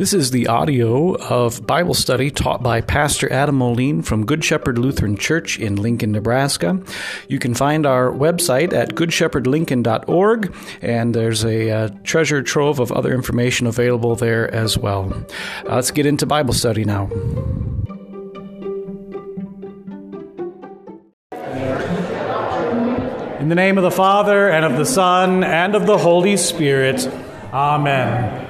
This is the audio of Bible study taught by Pastor Adam Moline from Good Shepherd Lutheran Church in Lincoln, Nebraska. You can find our website at goodshepherdlincoln.org, and there's a uh, treasure trove of other information available there as well. Uh, let's get into Bible study now. In the name of the Father, and of the Son, and of the Holy Spirit. Amen.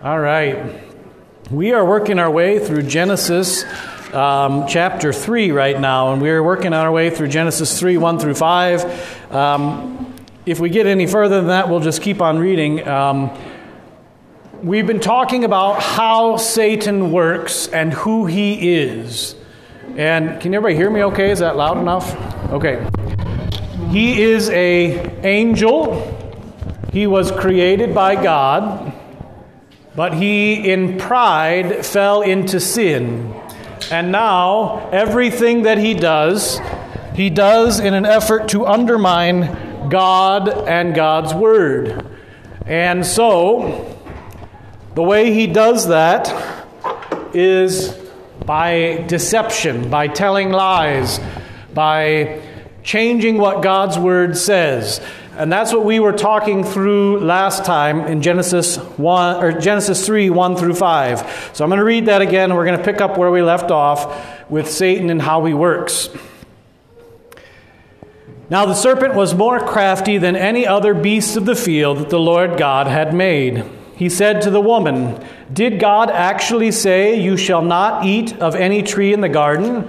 All right. We are working our way through Genesis um, chapter 3 right now, and we're working our way through Genesis 3 1 through 5. Um, if we get any further than that, we'll just keep on reading. Um, we've been talking about how Satan works and who he is. And can everybody hear me okay? Is that loud enough? Okay. He is a angel. He was created by God. But he, in pride, fell into sin. And now, everything that he does, he does in an effort to undermine God and God's Word. And so, the way he does that is by deception, by telling lies, by changing what God's Word says. And that's what we were talking through last time in Genesis 1 or Genesis 3 1 through 5. So I'm going to read that again and we're going to pick up where we left off with Satan and how he works. Now the serpent was more crafty than any other beast of the field that the Lord God had made. He said to the woman, Did God actually say, You shall not eat of any tree in the garden?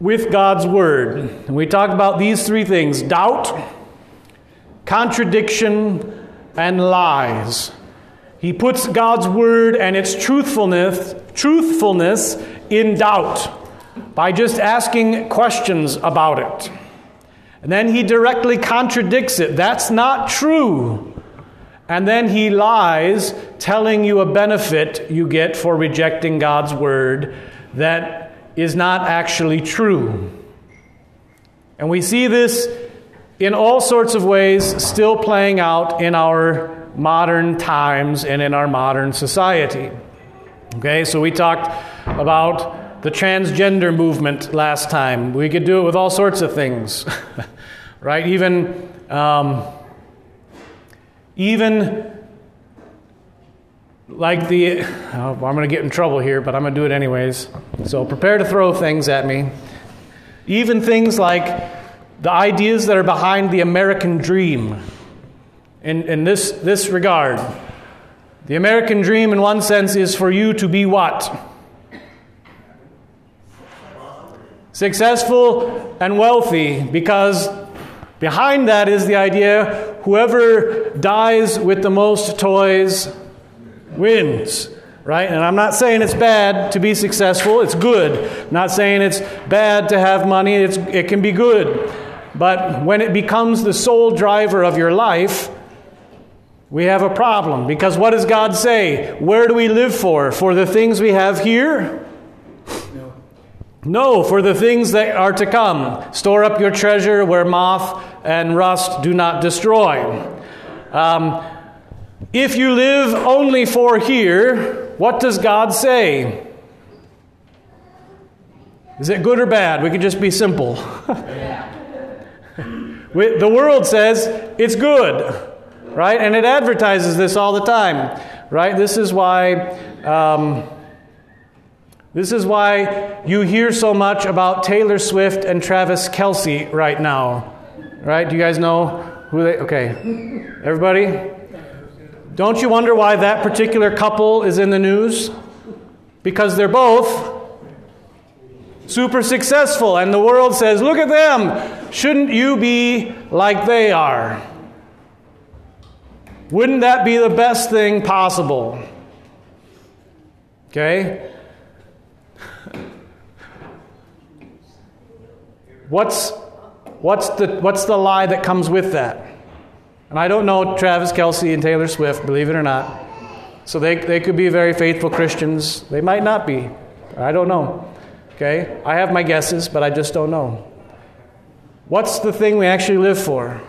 with God's Word. And we talked about these three things doubt, contradiction, and lies. He puts God's Word and its truthfulness, truthfulness in doubt by just asking questions about it. And then he directly contradicts it. That's not true. And then he lies, telling you a benefit you get for rejecting God's word that is not actually true. And we see this in all sorts of ways still playing out in our modern times and in our modern society. Okay, so we talked about the transgender movement last time. We could do it with all sorts of things, right? Even, um, even like the, oh, I'm going to get in trouble here, but I'm going to do it anyways. So prepare to throw things at me. Even things like the ideas that are behind the American dream. In, in this, this regard, the American dream, in one sense, is for you to be what? Successful and wealthy, because behind that is the idea whoever dies with the most toys wins, right? And I'm not saying it's bad to be successful, it's good. I'm not saying it's bad to have money, it's, it can be good. But when it becomes the sole driver of your life, we have a problem. Because what does God say? Where do we live for? For the things we have here? No. No, for the things that are to come. Store up your treasure where moth and rust do not destroy. Um, if you live only for here, what does God say? Is it good or bad? We can just be simple. the world says it's good, right? And it advertises this all the time. right? This is why. Um, this is why you hear so much about Taylor Swift and Travis Kelce right now. Right? Do you guys know who they okay. Everybody? Don't you wonder why that particular couple is in the news? Because they're both super successful, and the world says, Look at them! Shouldn't you be like they are? Wouldn't that be the best thing possible? Okay? What's, what's, the, what's the lie that comes with that? And I don't know Travis Kelce and Taylor Swift, believe it or not. So they, they could be very faithful Christians. They might not be. I don't know. Okay? I have my guesses, but I just don't know. What's the thing we actually live for?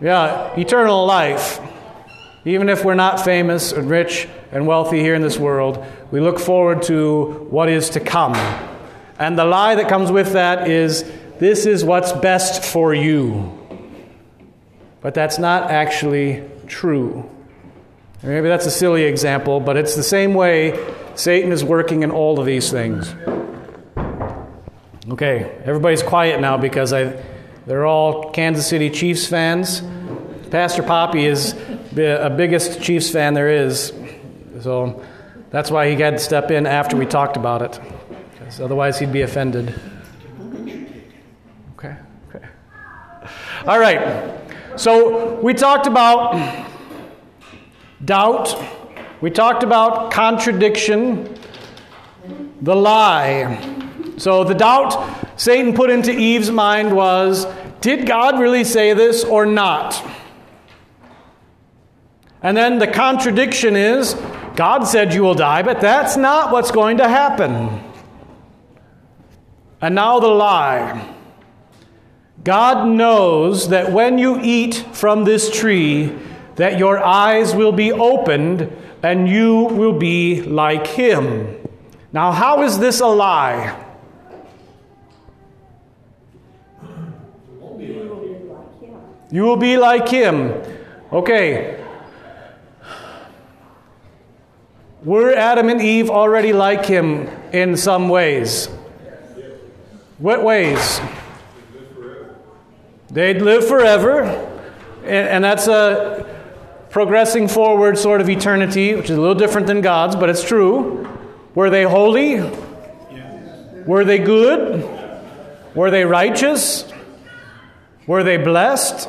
Yeah, eternal life. Even if we're not famous and rich and wealthy here in this world, we look forward to what is to come. And the lie that comes with that is this is what's best for you. But that's not actually true. Maybe that's a silly example, but it's the same way Satan is working in all of these things. Okay, everybody's quiet now because I, they're all Kansas City Chiefs fans. Pastor Poppy is the uh, biggest Chiefs fan there is, so that's why he had to step in after we talked about it, because otherwise he'd be offended. Okay, okay. All right, so we talked about doubt we talked about contradiction, the lie. So the doubt Satan put into Eve's mind was did God really say this or not? And then the contradiction is God said you will die, but that's not what's going to happen. And now the lie. God knows that when you eat from this tree, that your eyes will be opened and you will be like him. Now, how is this a lie? You will be like him. Okay. Were Adam and Eve already like him in some ways? What ways? They'd live forever. And, that's a progressing forward sort of eternity, which is a little different than God's, but it's true. Were they holy? Were they good? Were they righteous? Were they blessed?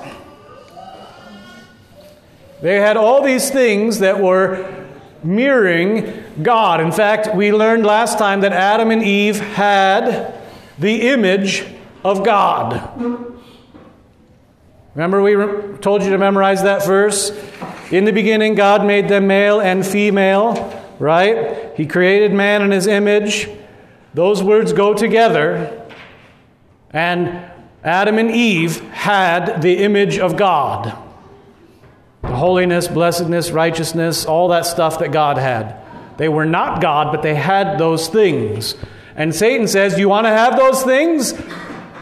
They had all these things that were mirroring God. In fact, we learned last time that Adam and Eve had the image of God. Remember, we told you to memorize that verse? In the beginning, God made them male and female, right? He created man in his image. Those words go together. And Adam and Eve had the image of God the holiness, blessedness, righteousness, all that stuff that God had. They were not God, but they had those things. And Satan says, You want to have those things?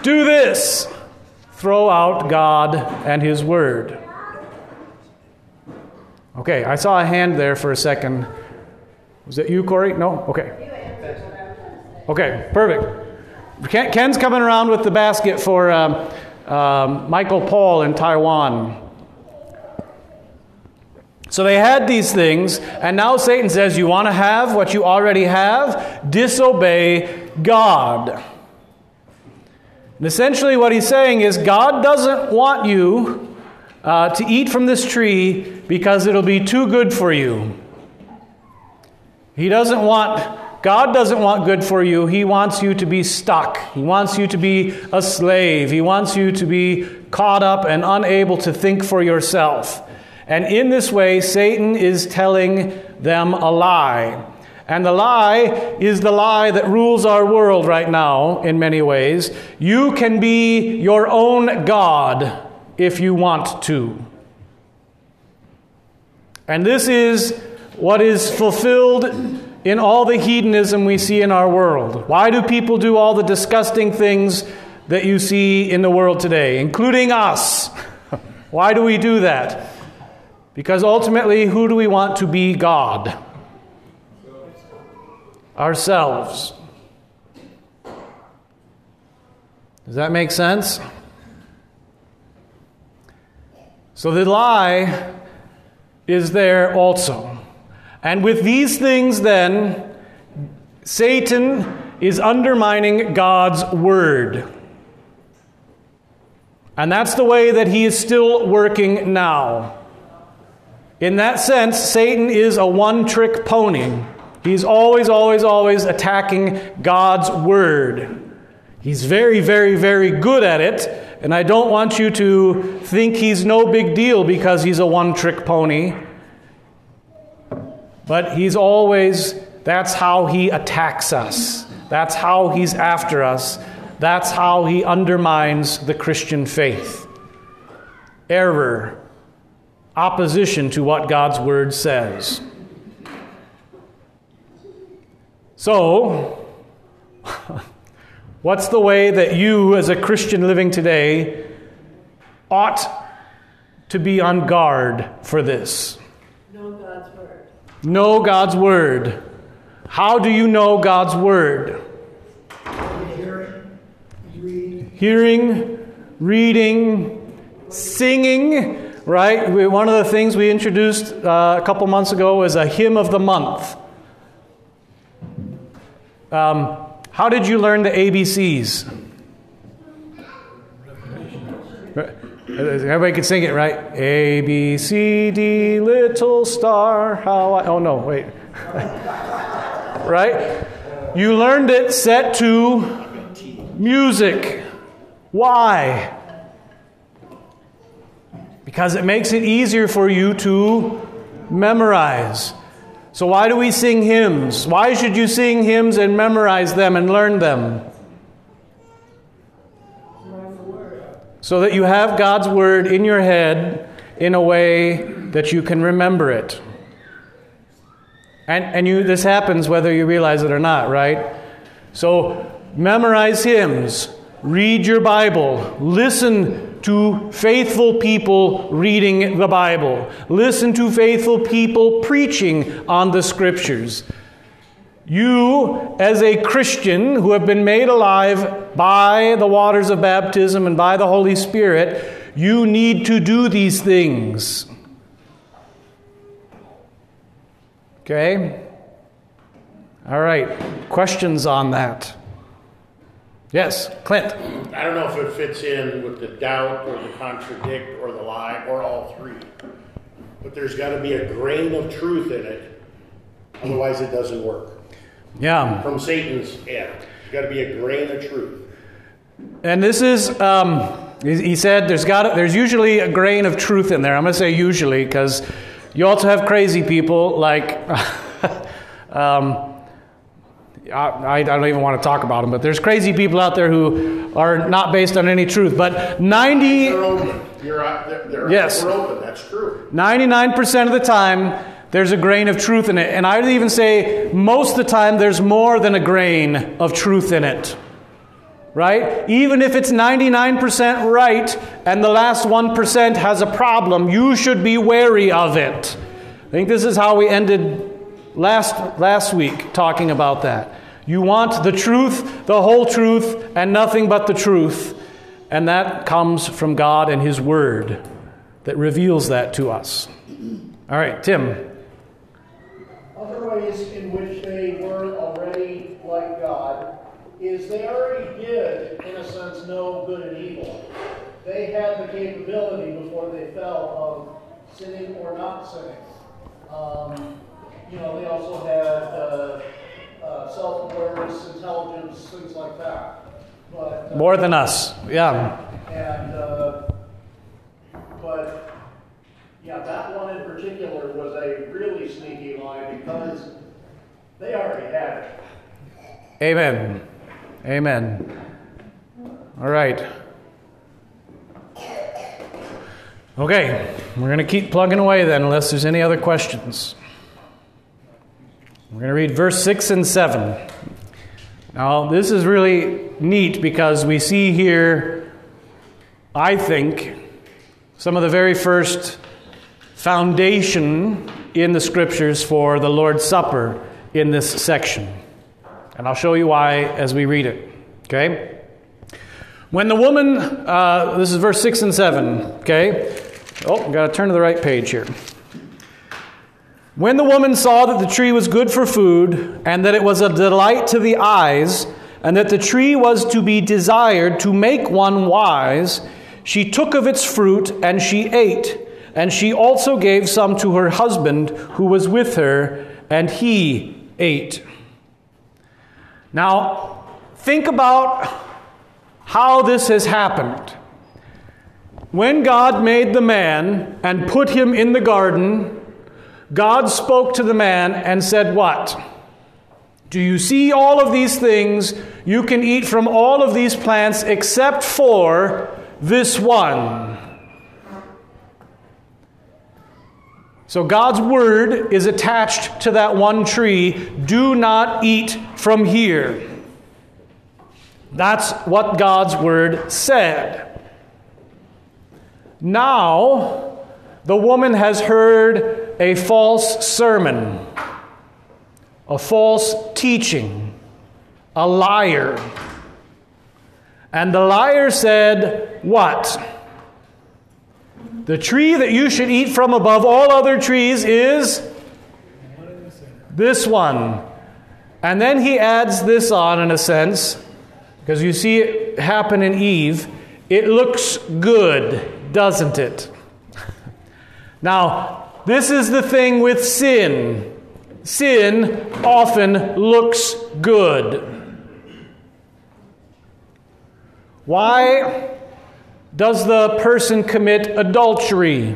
Do this. Throw out God and His Word. Okay, I saw a hand there for a second. Was it you, Corey? No? Okay. Okay, perfect. Ken's coming around with the basket for um, um, Michael Paul in Taiwan. So they had these things, and now Satan says, You want to have what you already have? Disobey God. And essentially, what he's saying is, God doesn't want you uh, to eat from this tree because it'll be too good for you. He doesn't want, God doesn't want good for you. He wants you to be stuck. He wants you to be a slave. He wants you to be caught up and unable to think for yourself. And in this way, Satan is telling them a lie. And the lie is the lie that rules our world right now in many ways. You can be your own God if you want to. And this is what is fulfilled in all the hedonism we see in our world. Why do people do all the disgusting things that you see in the world today, including us? Why do we do that? Because ultimately, who do we want to be God? Ourselves. Does that make sense? So the lie is there also. And with these things, then, Satan is undermining God's word. And that's the way that he is still working now. In that sense, Satan is a one trick pony. He's always, always, always attacking God's word. He's very, very, very good at it, and I don't want you to think he's no big deal because he's a one trick pony. But he's always, that's how he attacks us. That's how he's after us. That's how he undermines the Christian faith. Error, opposition to what God's word says. So, what's the way that you, as a Christian living today, ought to be on guard for this? Know God's word. Know God's word. How do you know God's word? Hearing, reading, Hearing, reading, singing, right? We- One of the things we introduced uh, a couple months ago was a hymn of the month. Um, how did you learn the ABCs? Everybody can sing it, right? A, B, C, D, little star, how I. Oh, no, wait. right? You learned it set to music. Why? Because it makes it easier for you to memorize. So, why do we sing hymns? Why should you sing hymns and memorize them and learn them? So that you have God's word in your head in a way that you can remember it. And, and you, this happens whether you realize it or not, right? So memorize hymns, read your Bible, listen to faithful people reading the Bible, listen to faithful people preaching on the scriptures. You, as a Christian who have been made alive by the waters of baptism and by the Holy Spirit, you need to do these things. Okay? All right. Questions on that? Yes, Clint. I don't know if it fits in with the doubt or the contradict or the lie or all three. But there's got to be a grain of truth in it. Otherwise, it doesn't work. Yeah. From Satan's end, there's got to be a grain of truth. And this is, um, he he said, there's got there's usually a grain of truth in there. I'm going to say usually because you also have crazy people like, um, I, I don't even want to talk about them, but there's crazy people out there who are not based on any truth. But 90, They're open. You're out, they're, they're Yes. Open. That's true. 99% of the time, there's a grain of truth in it. And I would even say most of the time, there's more than a grain of truth in it. Right? Even if it's 99% right and the last 1% has a problem, you should be wary of it. I think this is how we ended last, last week talking about that. You want the truth, the whole truth, and nothing but the truth. And that comes from God and His Word that reveals that to us. All right, Tim. other ways in which they were already like God is they already did, in a sense, know good and evil. They had the capability before they fell of sinning or not sinning. Um, you know, they also had uh, uh, self-awareness, intelligence, things like that. But uh, More than us. Yeah. and uh, but yeah, that one in particular was a really sneaky lie because they already had it. Amen. Amen. All right. Okay, we're going to keep plugging away then, unless there's any other questions. We're going to read verse 6 and 7. Now, this is really neat because we see here, I think, some of the very first foundation in the scriptures for the Lord's Supper in this section. And I'll show you why as we read it. Okay? When the woman, uh, this is verse 6 and 7, okay? Oh, got to turn to the right page here. When the woman saw that the tree was good for food, and that it was a delight to the eyes, and that the tree was to be desired to make one wise, she took of its fruit and she ate. And she also gave some to her husband who was with her, and he ate. Now, think about how this has happened. When God made the man and put him in the garden, God spoke to the man and said, What? Do you see all of these things? You can eat from all of these plants except for this one. So God's word is attached to that one tree. Do not eat from here. That's what God's word said. Now, the woman has heard a false sermon, a false teaching, a liar. And the liar said, What? The tree that you should eat from above all other trees is this one. And then he adds this on, in a sense, because you see it happen in Eve. It looks good, doesn't it? Now, this is the thing with sin. Sin often looks good. Why does the person commit adultery?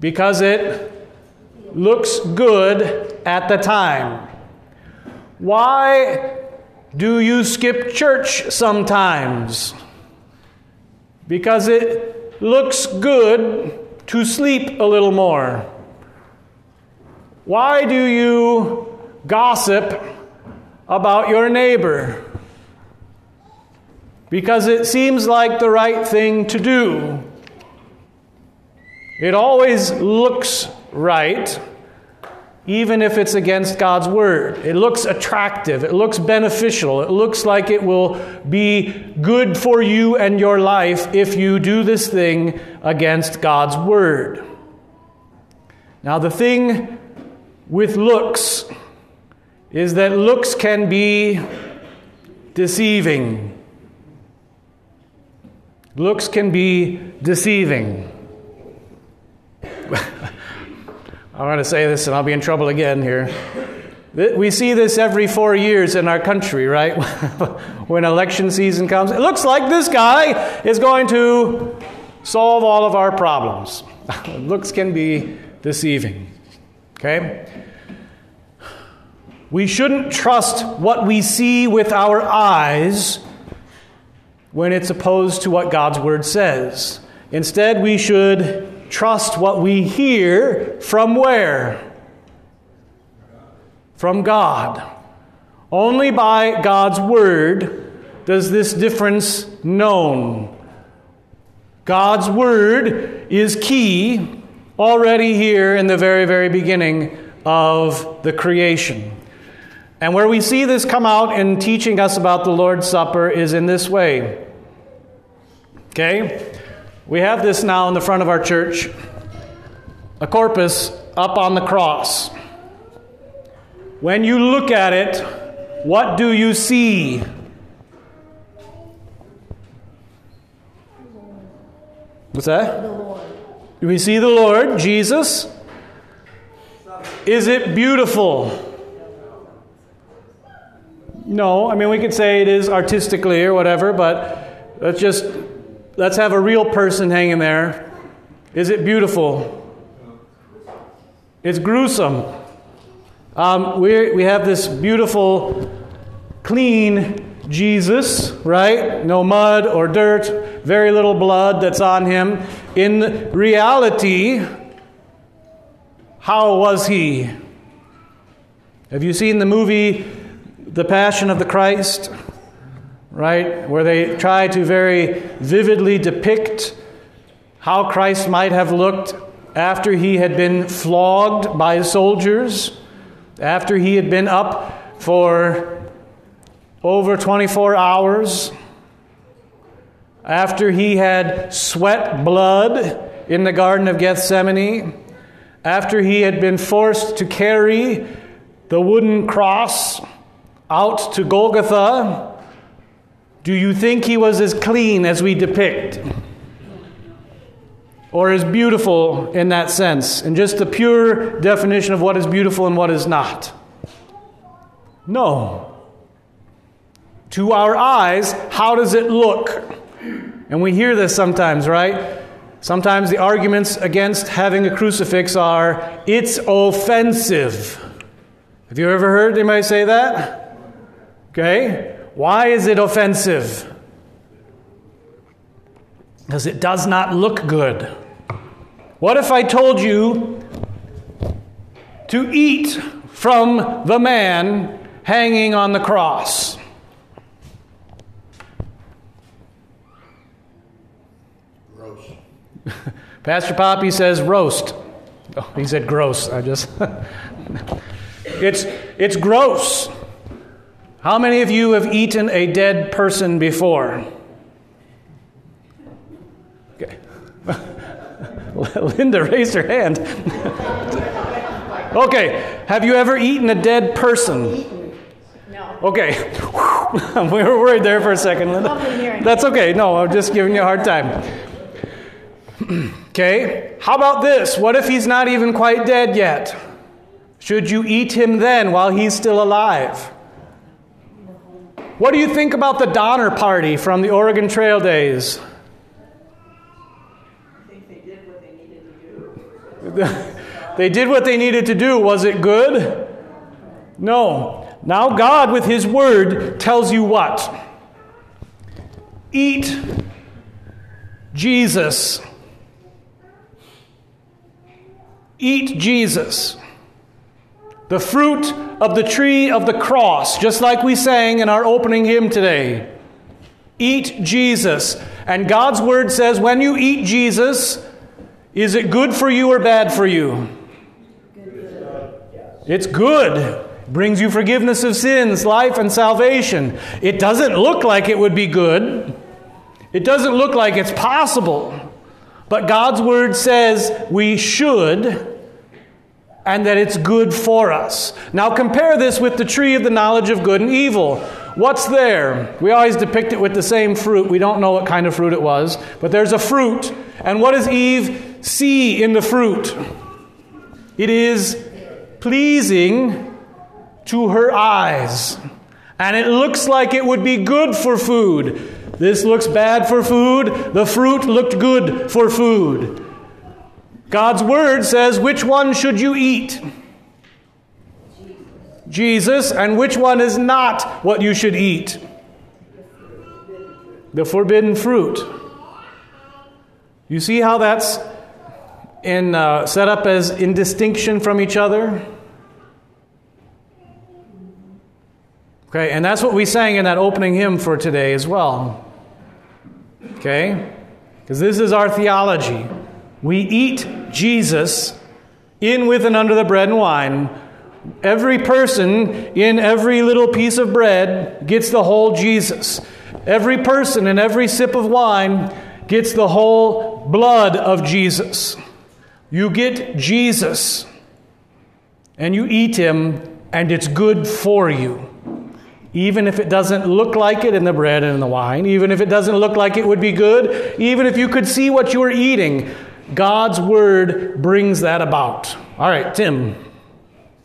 Because it looks good at the time. Why do you skip church sometimes? Because it looks good to sleep a little more. Why do you gossip about your neighbor? Because it seems like the right thing to do. It always looks right even if it's against God's word. It looks attractive, it looks beneficial, it looks like it will be good for you and your life if you do this thing against God's word. Now, the thing with looks is that looks can be deceiving. Looks can be deceiving. I want to say this and I'll be in trouble again here. We see this every four years in our country, right? when election season comes. It looks like this guy is going to solve all of our problems. Looks can be deceiving. Okay? We shouldn't trust what we see with our eyes when it's opposed to what God's Word says. Instead, we should trust what we hear from where? From God. Only by God's Word does this difference known. God's Word is key already here in the very, very beginning of the creation. And where we see this come out in teaching us about the Lord's Supper is in this way. Okay? We have this now in the front of our church a corpus up on the cross. When you look at it, what do you see? What's that? Do we see the Lord, Jesus? Is it beautiful? No, I mean, we could say it is artistically or whatever, but let's just Let's have a real person hanging there. Is it beautiful? It's gruesome. Um, we, we have this beautiful, clean Jesus, right? No mud or dirt, very little blood that's on him. In reality, how was he? Have you seen the movie The Passion of the Christ? Right? Where they try to very vividly depict how Christ might have looked after he had been flogged by soldiers, after he had been up for over 24 hours, after he had sweat blood in the Garden of Gethsemane, after he had been forced to carry the wooden cross out to Golgotha, do you think he was as clean as we depict? Or as beautiful in that sense, in just the pure definition of what is beautiful and what is not? No. To our eyes, how does it look? And we hear this sometimes, right? Sometimes the arguments against having a crucifix are, it's offensive. Have you ever heard anybody say that? Okay. Why is it offensive? Because it does not look good. What if I told you to eat from the man hanging on the cross? Gross. Pastor Poppy says roast. Oh, he said gross. I just. it's, it's gross. How many of you have eaten a dead person before? Okay. Linda raised her hand. okay. Have you ever eaten a dead person? No. Okay. we were worried there for a second, Linda. That's okay. No, I'm just giving you a hard time. okay. How about this? What if he's not even quite dead yet? Should you eat him then while he's still alive? What do you think about the Donner Party from the Oregon Trail days? I think they did what they needed to do. they did what they needed to do. Was it good? No. Now, God, with His Word, tells you what? Eat Jesus. Eat Jesus. The fruit of the tree of the cross, just like we sang in our opening hymn today. Eat Jesus. And God's Word says when you eat Jesus, is it good for you or bad for you? It's good. Brings you forgiveness of sins, life, and salvation. It doesn't look like it would be good. It doesn't look like it's possible. But God's Word says we should and that it's good for us. Now compare this with the tree of the knowledge of good and evil. What's there? We always depict it with the same fruit. We don't know what kind of fruit it was, but there's a fruit. And what does Eve see in the fruit? It is pleasing to her eyes. And it looks like it would be good for food. This looks bad for food. The fruit looked good for food. God's word says, which one should you eat? Jesus. And which one is not what you should eat? The forbidden fruit. You see how that's in, uh, set up as in distinction from each other? Okay, and that's what we sang in that opening hymn for today as well. Okay? Because this is our theology. We eat Jesus in, with, and under the bread and wine. Every person in every little piece of bread gets the whole Jesus. Every person in every sip of wine gets the whole blood of Jesus. You get Jesus and you eat him, and it's good for you. Even if it doesn't look like it in the bread and in the wine, even if it doesn't look like it would be good, even if you could see what you were eating, God's word brings that about. All right, Tim.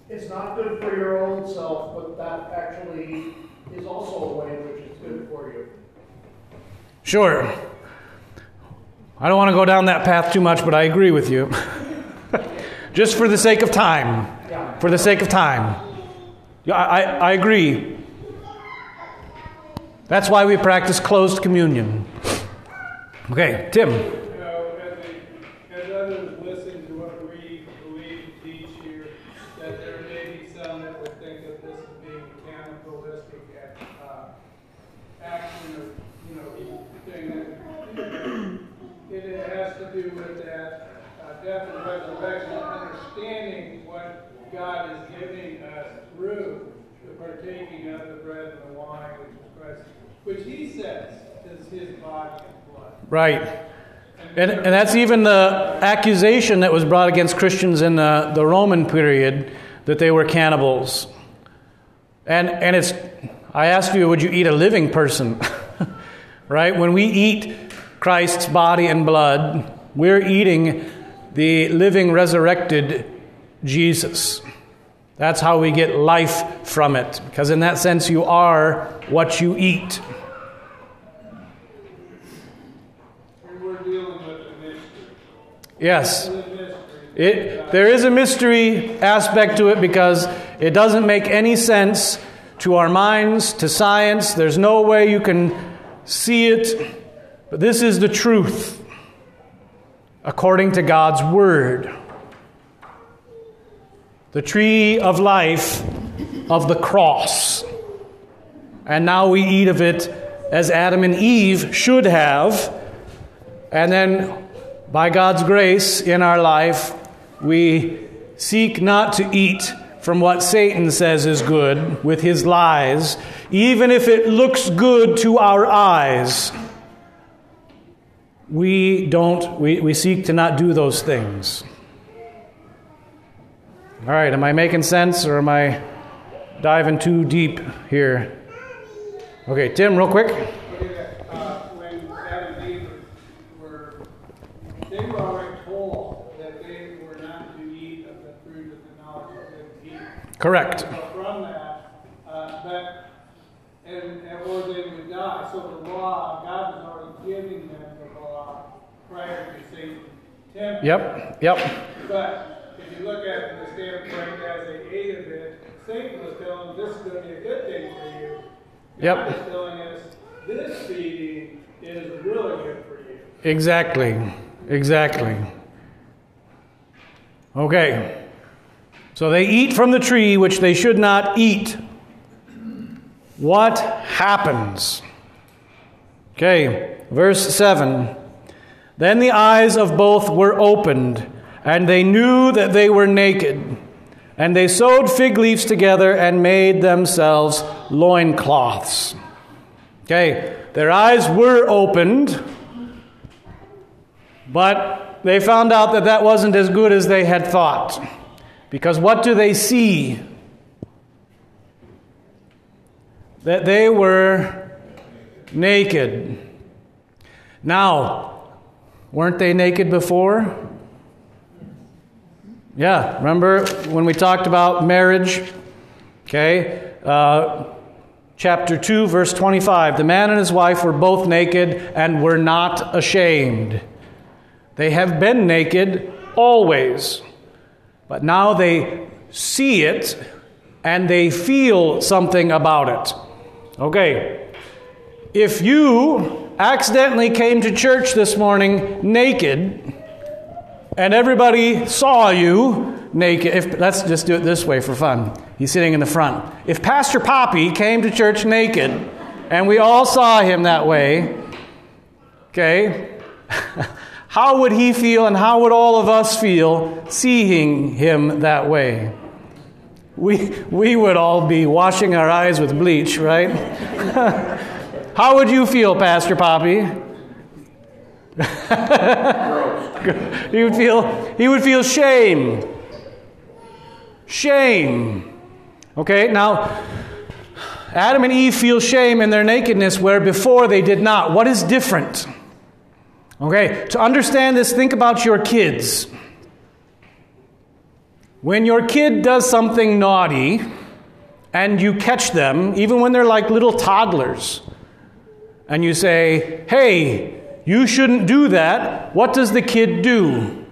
It's not good for your own self, but that actually is also a way in which it's good for you. Sure. I don't want to go down that path too much, but I agree with you. Just for the sake of time. For the sake of time. I, I, I agree. That's why we practice closed communion. Okay, Tim. God is giving us through the partaking of the bread and the wine, which is Christ, which He says is His body and blood. Right. And, and that's even the accusation that was brought against Christians in the, the Roman period that they were cannibals. And, and it's, I asked you, would you eat a living person? right? When we eat Christ's body and blood, we're eating the living, resurrected Jesus. That's how we get life from it, because in that sense, you are what you eat. Yes. It, there is a mystery aspect to it because it doesn't make any sense to our minds, to science. There's no way you can see it. But this is the truth according to God's Word. The tree of life of the cross. And now we eat of it as Adam and Eve should have. And then, by God's grace in our life, we seek not to eat from what Satan says is good with his lies, even if it looks good to our eyes. We don't, we, we seek to not do those things. All right, am I making sense or am I diving too deep here? Okay, Tim, real quick. Correct. From that, uh, that, and, and, or they would die. So the law, God was already giving them the law prior to Satan. Yep, yep. But if you look at it from the standpoint as they ate of it, Satan was telling them this is going to be a good thing for you. Yep. Is this feeding is really good for you. Exactly. Exactly. Okay. So they eat from the tree which they should not eat. What happens? Okay, verse 7. Then the eyes of both were opened, and they knew that they were naked. And they sewed fig leaves together and made themselves loincloths. Okay, their eyes were opened, but they found out that that wasn't as good as they had thought. Because what do they see? That they were naked. Now, weren't they naked before? Yeah, remember when we talked about marriage? Okay, uh, chapter 2, verse 25. The man and his wife were both naked and were not ashamed. They have been naked always, but now they see it and they feel something about it. Okay, if you accidentally came to church this morning naked, and everybody saw you naked. If, let's just do it this way for fun. He's sitting in the front. If Pastor Poppy came to church naked and we all saw him that way, okay, how would he feel and how would all of us feel seeing him that way? We, we would all be washing our eyes with bleach, right? how would you feel, Pastor Poppy? He would feel he would feel shame. Shame. Okay, now Adam and Eve feel shame in their nakedness where before they did not. What is different? Okay, to understand this, think about your kids. When your kid does something naughty and you catch them, even when they're like little toddlers, and you say, hey, you shouldn't do that. What does the kid do?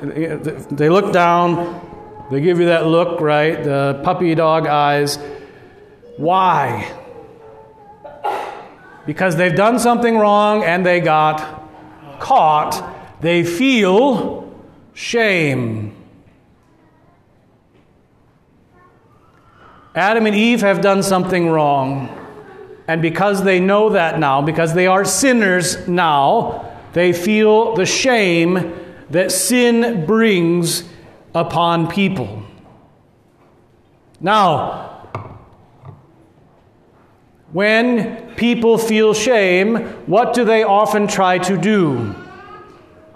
They look down, they give you that look, right? The puppy dog eyes. Why? Because they've done something wrong and they got caught. They feel shame. Adam and Eve have done something wrong. And because they know that now, because they are sinners now, They feel the shame that sin brings upon people. Now, when people feel shame, what do they often try to do?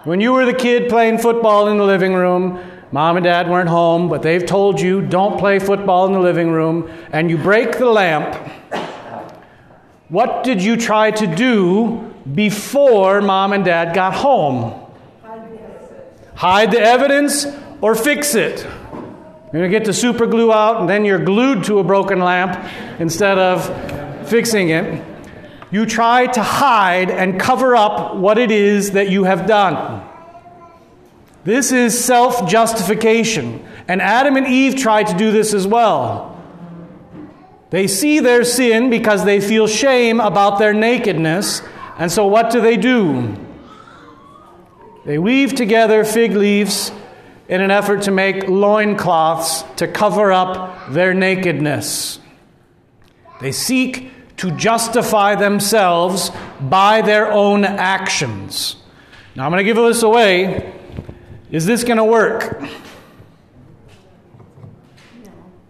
When you were the kid playing football in the living room, mom and dad weren't home, but they've told you don't play football in the living room, and you break the lamp, what did you try to do before mom and dad got home? Hide the evidence or fix it. You're going to get the super glue out, and then you're glued to a broken lamp instead of fixing it. You try to hide and cover up what it is that you have done. This is self justification. And Adam and Eve tried to do this as well. They see their sin because they feel shame about their nakedness. And so what do they do? They weave together fig leaves in an effort to make loincloths to cover up their nakedness. They seek to justify themselves by their own actions. Now, I'm going to give this away. Is this going to work?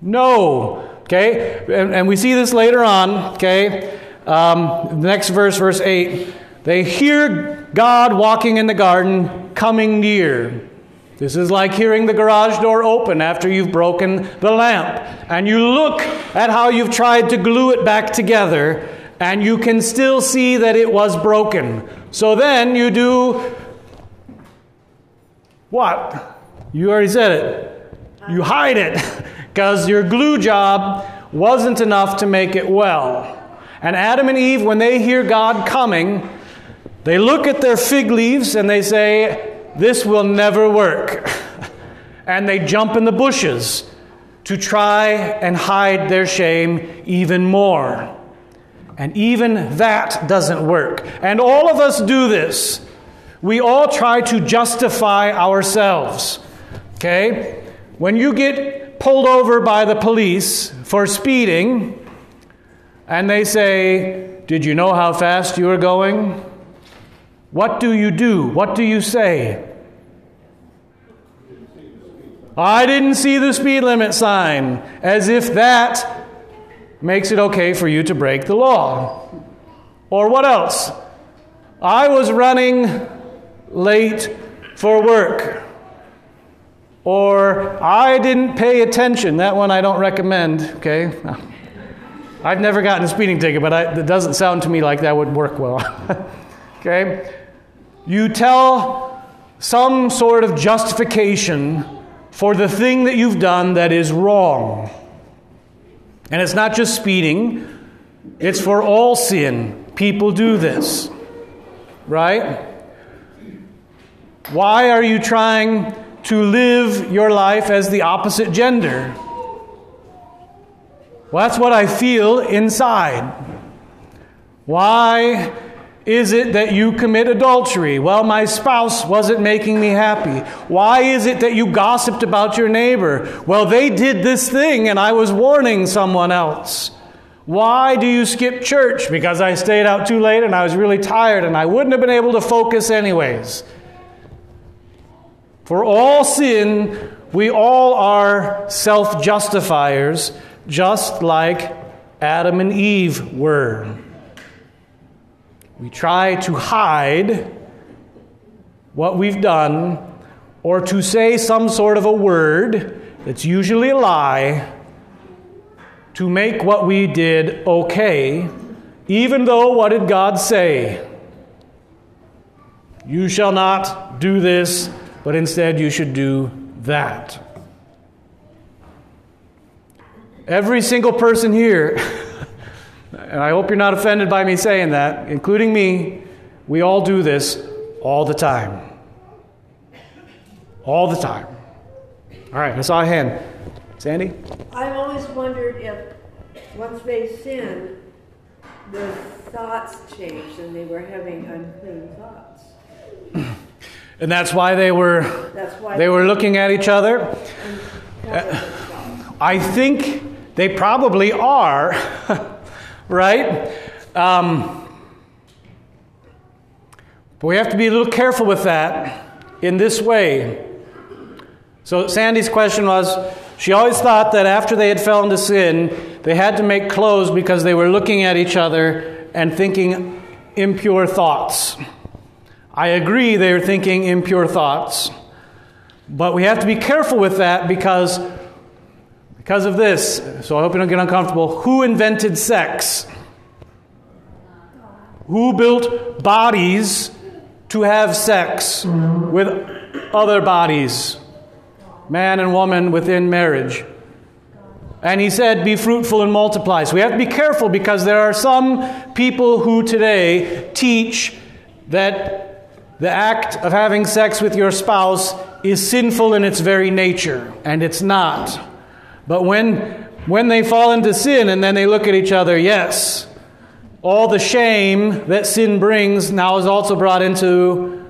No. Okay? And, and, we see this later on. Okay? Um, the next verse, verse 8. They hear God walking in the garden, coming near. This is like hearing the garage door open after you've broken the lamp. And you look at how you've tried to glue it back together, and you can still see that it was broken. So then you do what? You already said it. You hide it because your glue job wasn't enough to make it well. And Adam and Eve, when they hear God coming, they look at their fig leaves and they say, this will never work. and they jump in the bushes to try and hide their shame even more. And even that doesn't work. And all of us do this. We all try to justify ourselves. Okay? When you get pulled over by the police for speeding, and they say, Did you know how fast you were going? What do you do? What do you say? I didn't see the speed limit sign, as if that makes it okay for you to break the law. Or what else? I was running late for work. Or I didn't pay attention. That one I don't recommend, okay? I've never gotten a speeding ticket, but I, it doesn't sound to me like that would work well. okay? You tell some sort of justification for the thing that you've done that is wrong. And it's not just speeding, it's for all sin. People do this, right? Why are you trying to live your life as the opposite gender? Well, that's what I feel inside. Why is it that you commit adultery? Well, my spouse wasn't making me happy. Why is it that you gossiped about your neighbor? Well, they did this thing and I was warning someone else. Why do you skip church? Because I stayed out too late and I was really tired and I wouldn't have been able to focus anyways. For all sin, we all are self justifiers, just like Adam and Eve were. We try to hide what we've done or to say some sort of a word that's usually a lie to make what we did okay, even though what did God say? You shall not do this, but instead you should do that. Every single person here and I hope you're not offended by me saying that, including me, we all do this all the time. All the time. All right, I saw a hand. Sandy? I've always wondered if once they sinned, the thoughts changed and they were having unclean thoughts. And that's why they were why they were looking at each other. I think they probably are. right? Um, But we have to be a little careful with that in this way. So, Sandy's question was she always thought that after they had fell into sin, they had to make clothes because they were looking at each other and thinking impure thoughts. I agree they are thinking impure thoughts. But we have to be careful with that because, because of this. So I hope you don't get uncomfortable. Who invented sex? Who built bodies to have sex with other bodies? Man and woman within marriage. And he said, Be fruitful and multiply. So we have to be careful because there are some people who today teach that the act of having sex with your spouse is sinful in its very nature, and it's not. But when, when they fall into sin and then they look at each other, yes, all the shame that sin brings now is also brought into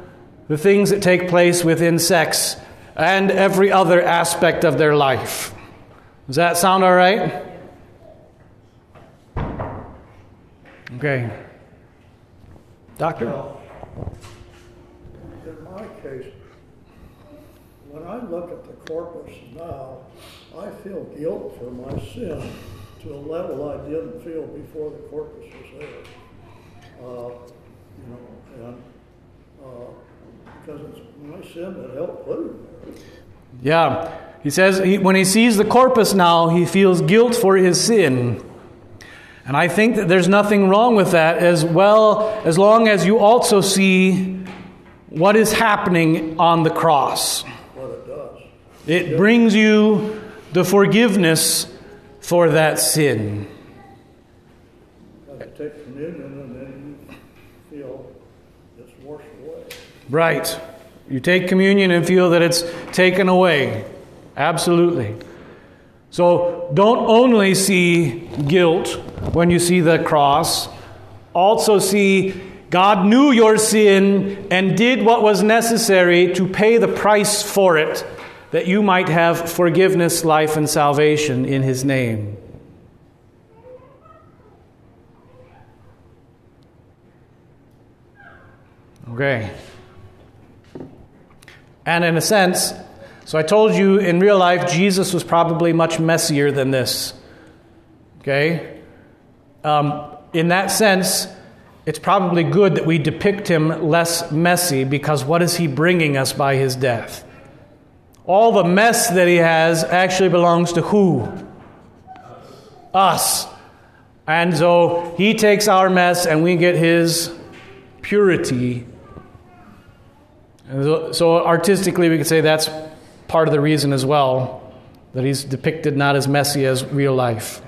the things that take place within sex and every other aspect of their life. Does that sound all right? Okay. Doctor? Well, in my case, when I look at the corpus now, I feel guilt for my sin to a level I didn't feel before the corpus was there. Uh, you know, and uh, because it's my sin that helped put it there. Yeah. He says he, when he sees the corpus now, he feels guilt for his sin. And I think that there's nothing wrong with that as well as long as you also see what is happening on the cross. It brings you the forgiveness for that sin. I take communion and feel it's washed away. Right. You take communion and feel that it's taken away. Absolutely. So don't only see guilt when you see the cross, also see God knew your sin and did what was necessary to pay the price for it, that you might have forgiveness, life, and salvation in His name. Okay. And in a sense, so I told you in real life, Jesus was probably much messier than this. Okay? Um, in that sense, it's probably good that we depict him less messy because what is he bringing us by his death? All the mess that he has actually belongs to who? Us. And so he takes our mess and we get his purity. So, artistically, we could say that's part of the reason as well that he's depicted not as messy as real life.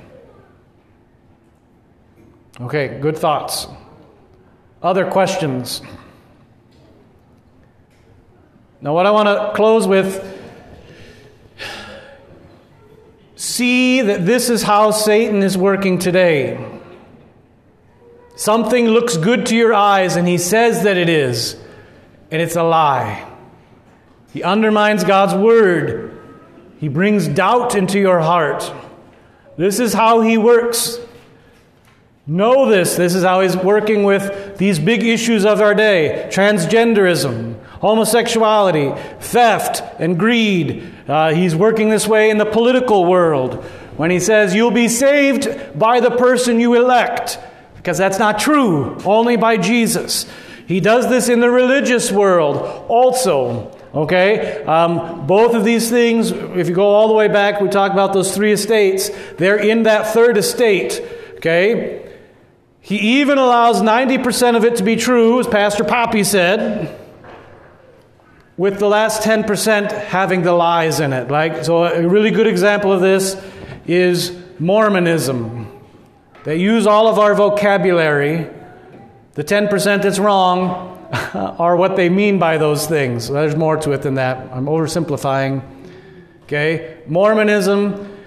Okay, good thoughts. Other questions? Now, what I want to close with see that this is how Satan is working today. Something looks good to your eyes, and he says that it is, and it's a lie. He undermines God's word. He brings doubt into your heart. This is how he works. Know this. This is how he's working with these big issues of our day transgenderism, homosexuality, theft, and greed. Uh, he's working this way in the political world when he says, You'll be saved by the person you elect, because that's not true, only by Jesus. He does this in the religious world also. Okay? Um, both of these things, if you go all the way back, we talk about those three estates, they're in that third estate. Okay? He even allows 90% of it to be true, as Pastor Poppy said, with the last 10% having the lies in it. Like, so a really good example of this is Mormonism. They use all of our vocabulary. The 10% that's wrong are what they mean by those things. There's more to it than that. I'm oversimplifying. Okay? Mormonism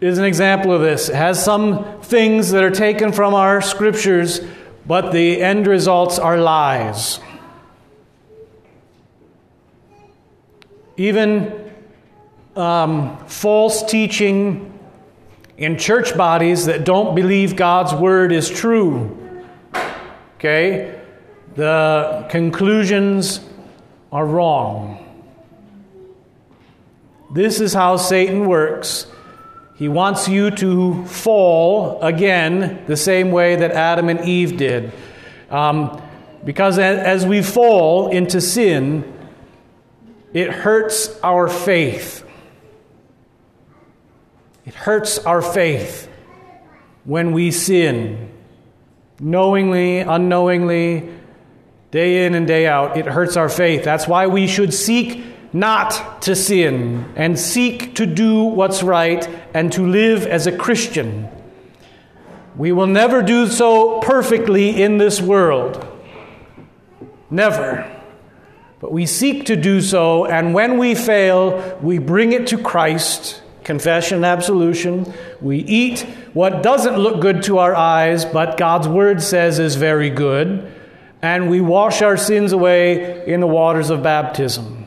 is an example of this. It has some things that are taken from our scriptures, but the end results are lies. Even um, false teaching in church bodies that don't believe God's word is true. Okay? the conclusions are wrong. This is how Satan works. He wants you to fall again the same way that Adam and Eve did. Um, because as we fall into sin, it hurts our faith. It hurts our faith when we sin, knowingly, unknowingly, day in and day out. It hurts our faith. That's why we should seek not to sin and seek to do what's right and to live as a Christian. We will never do so perfectly in this world. Never. But we seek to do so, and when we fail, we bring it to Christ, confession, absolution. We eat what doesn't look good to our eyes, but God's word says is very good, and we wash our sins away in the waters of baptism.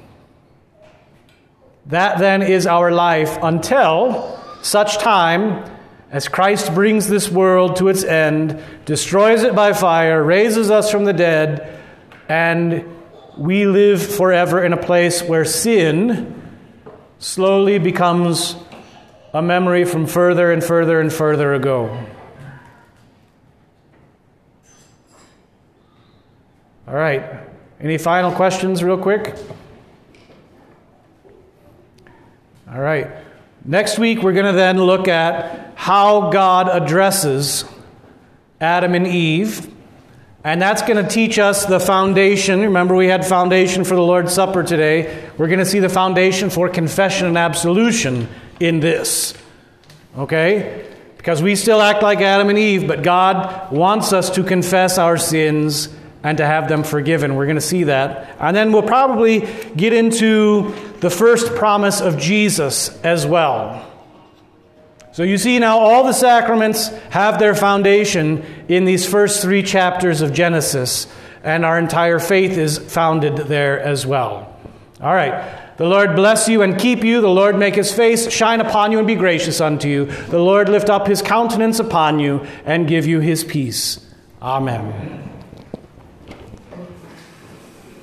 That then is our life until such time as Christ brings this world to its end, destroys it by fire, raises us from the dead, and we live forever in a place where sin slowly becomes a memory from further and further and further ago. All right. Any final questions, real quick? All right. Next week, we're going to then look at how God addresses Adam and Eve and that's going to teach us the foundation. Remember, we had foundation for the Lord's Supper today. We're going to see the foundation for confession and absolution in this. Okay? Because we still act like Adam and Eve, but God wants us to confess our sins and to have them forgiven. We're going to see that. And then we'll probably get into the first promise of Jesus as well. So you see now all the sacraments have their foundation in these first three chapters of Genesis, and our entire faith is founded there as well. All right. The Lord bless you and keep you. The Lord make his face shine upon you and be gracious unto you. The Lord lift up his countenance upon you and give you his peace. Amen.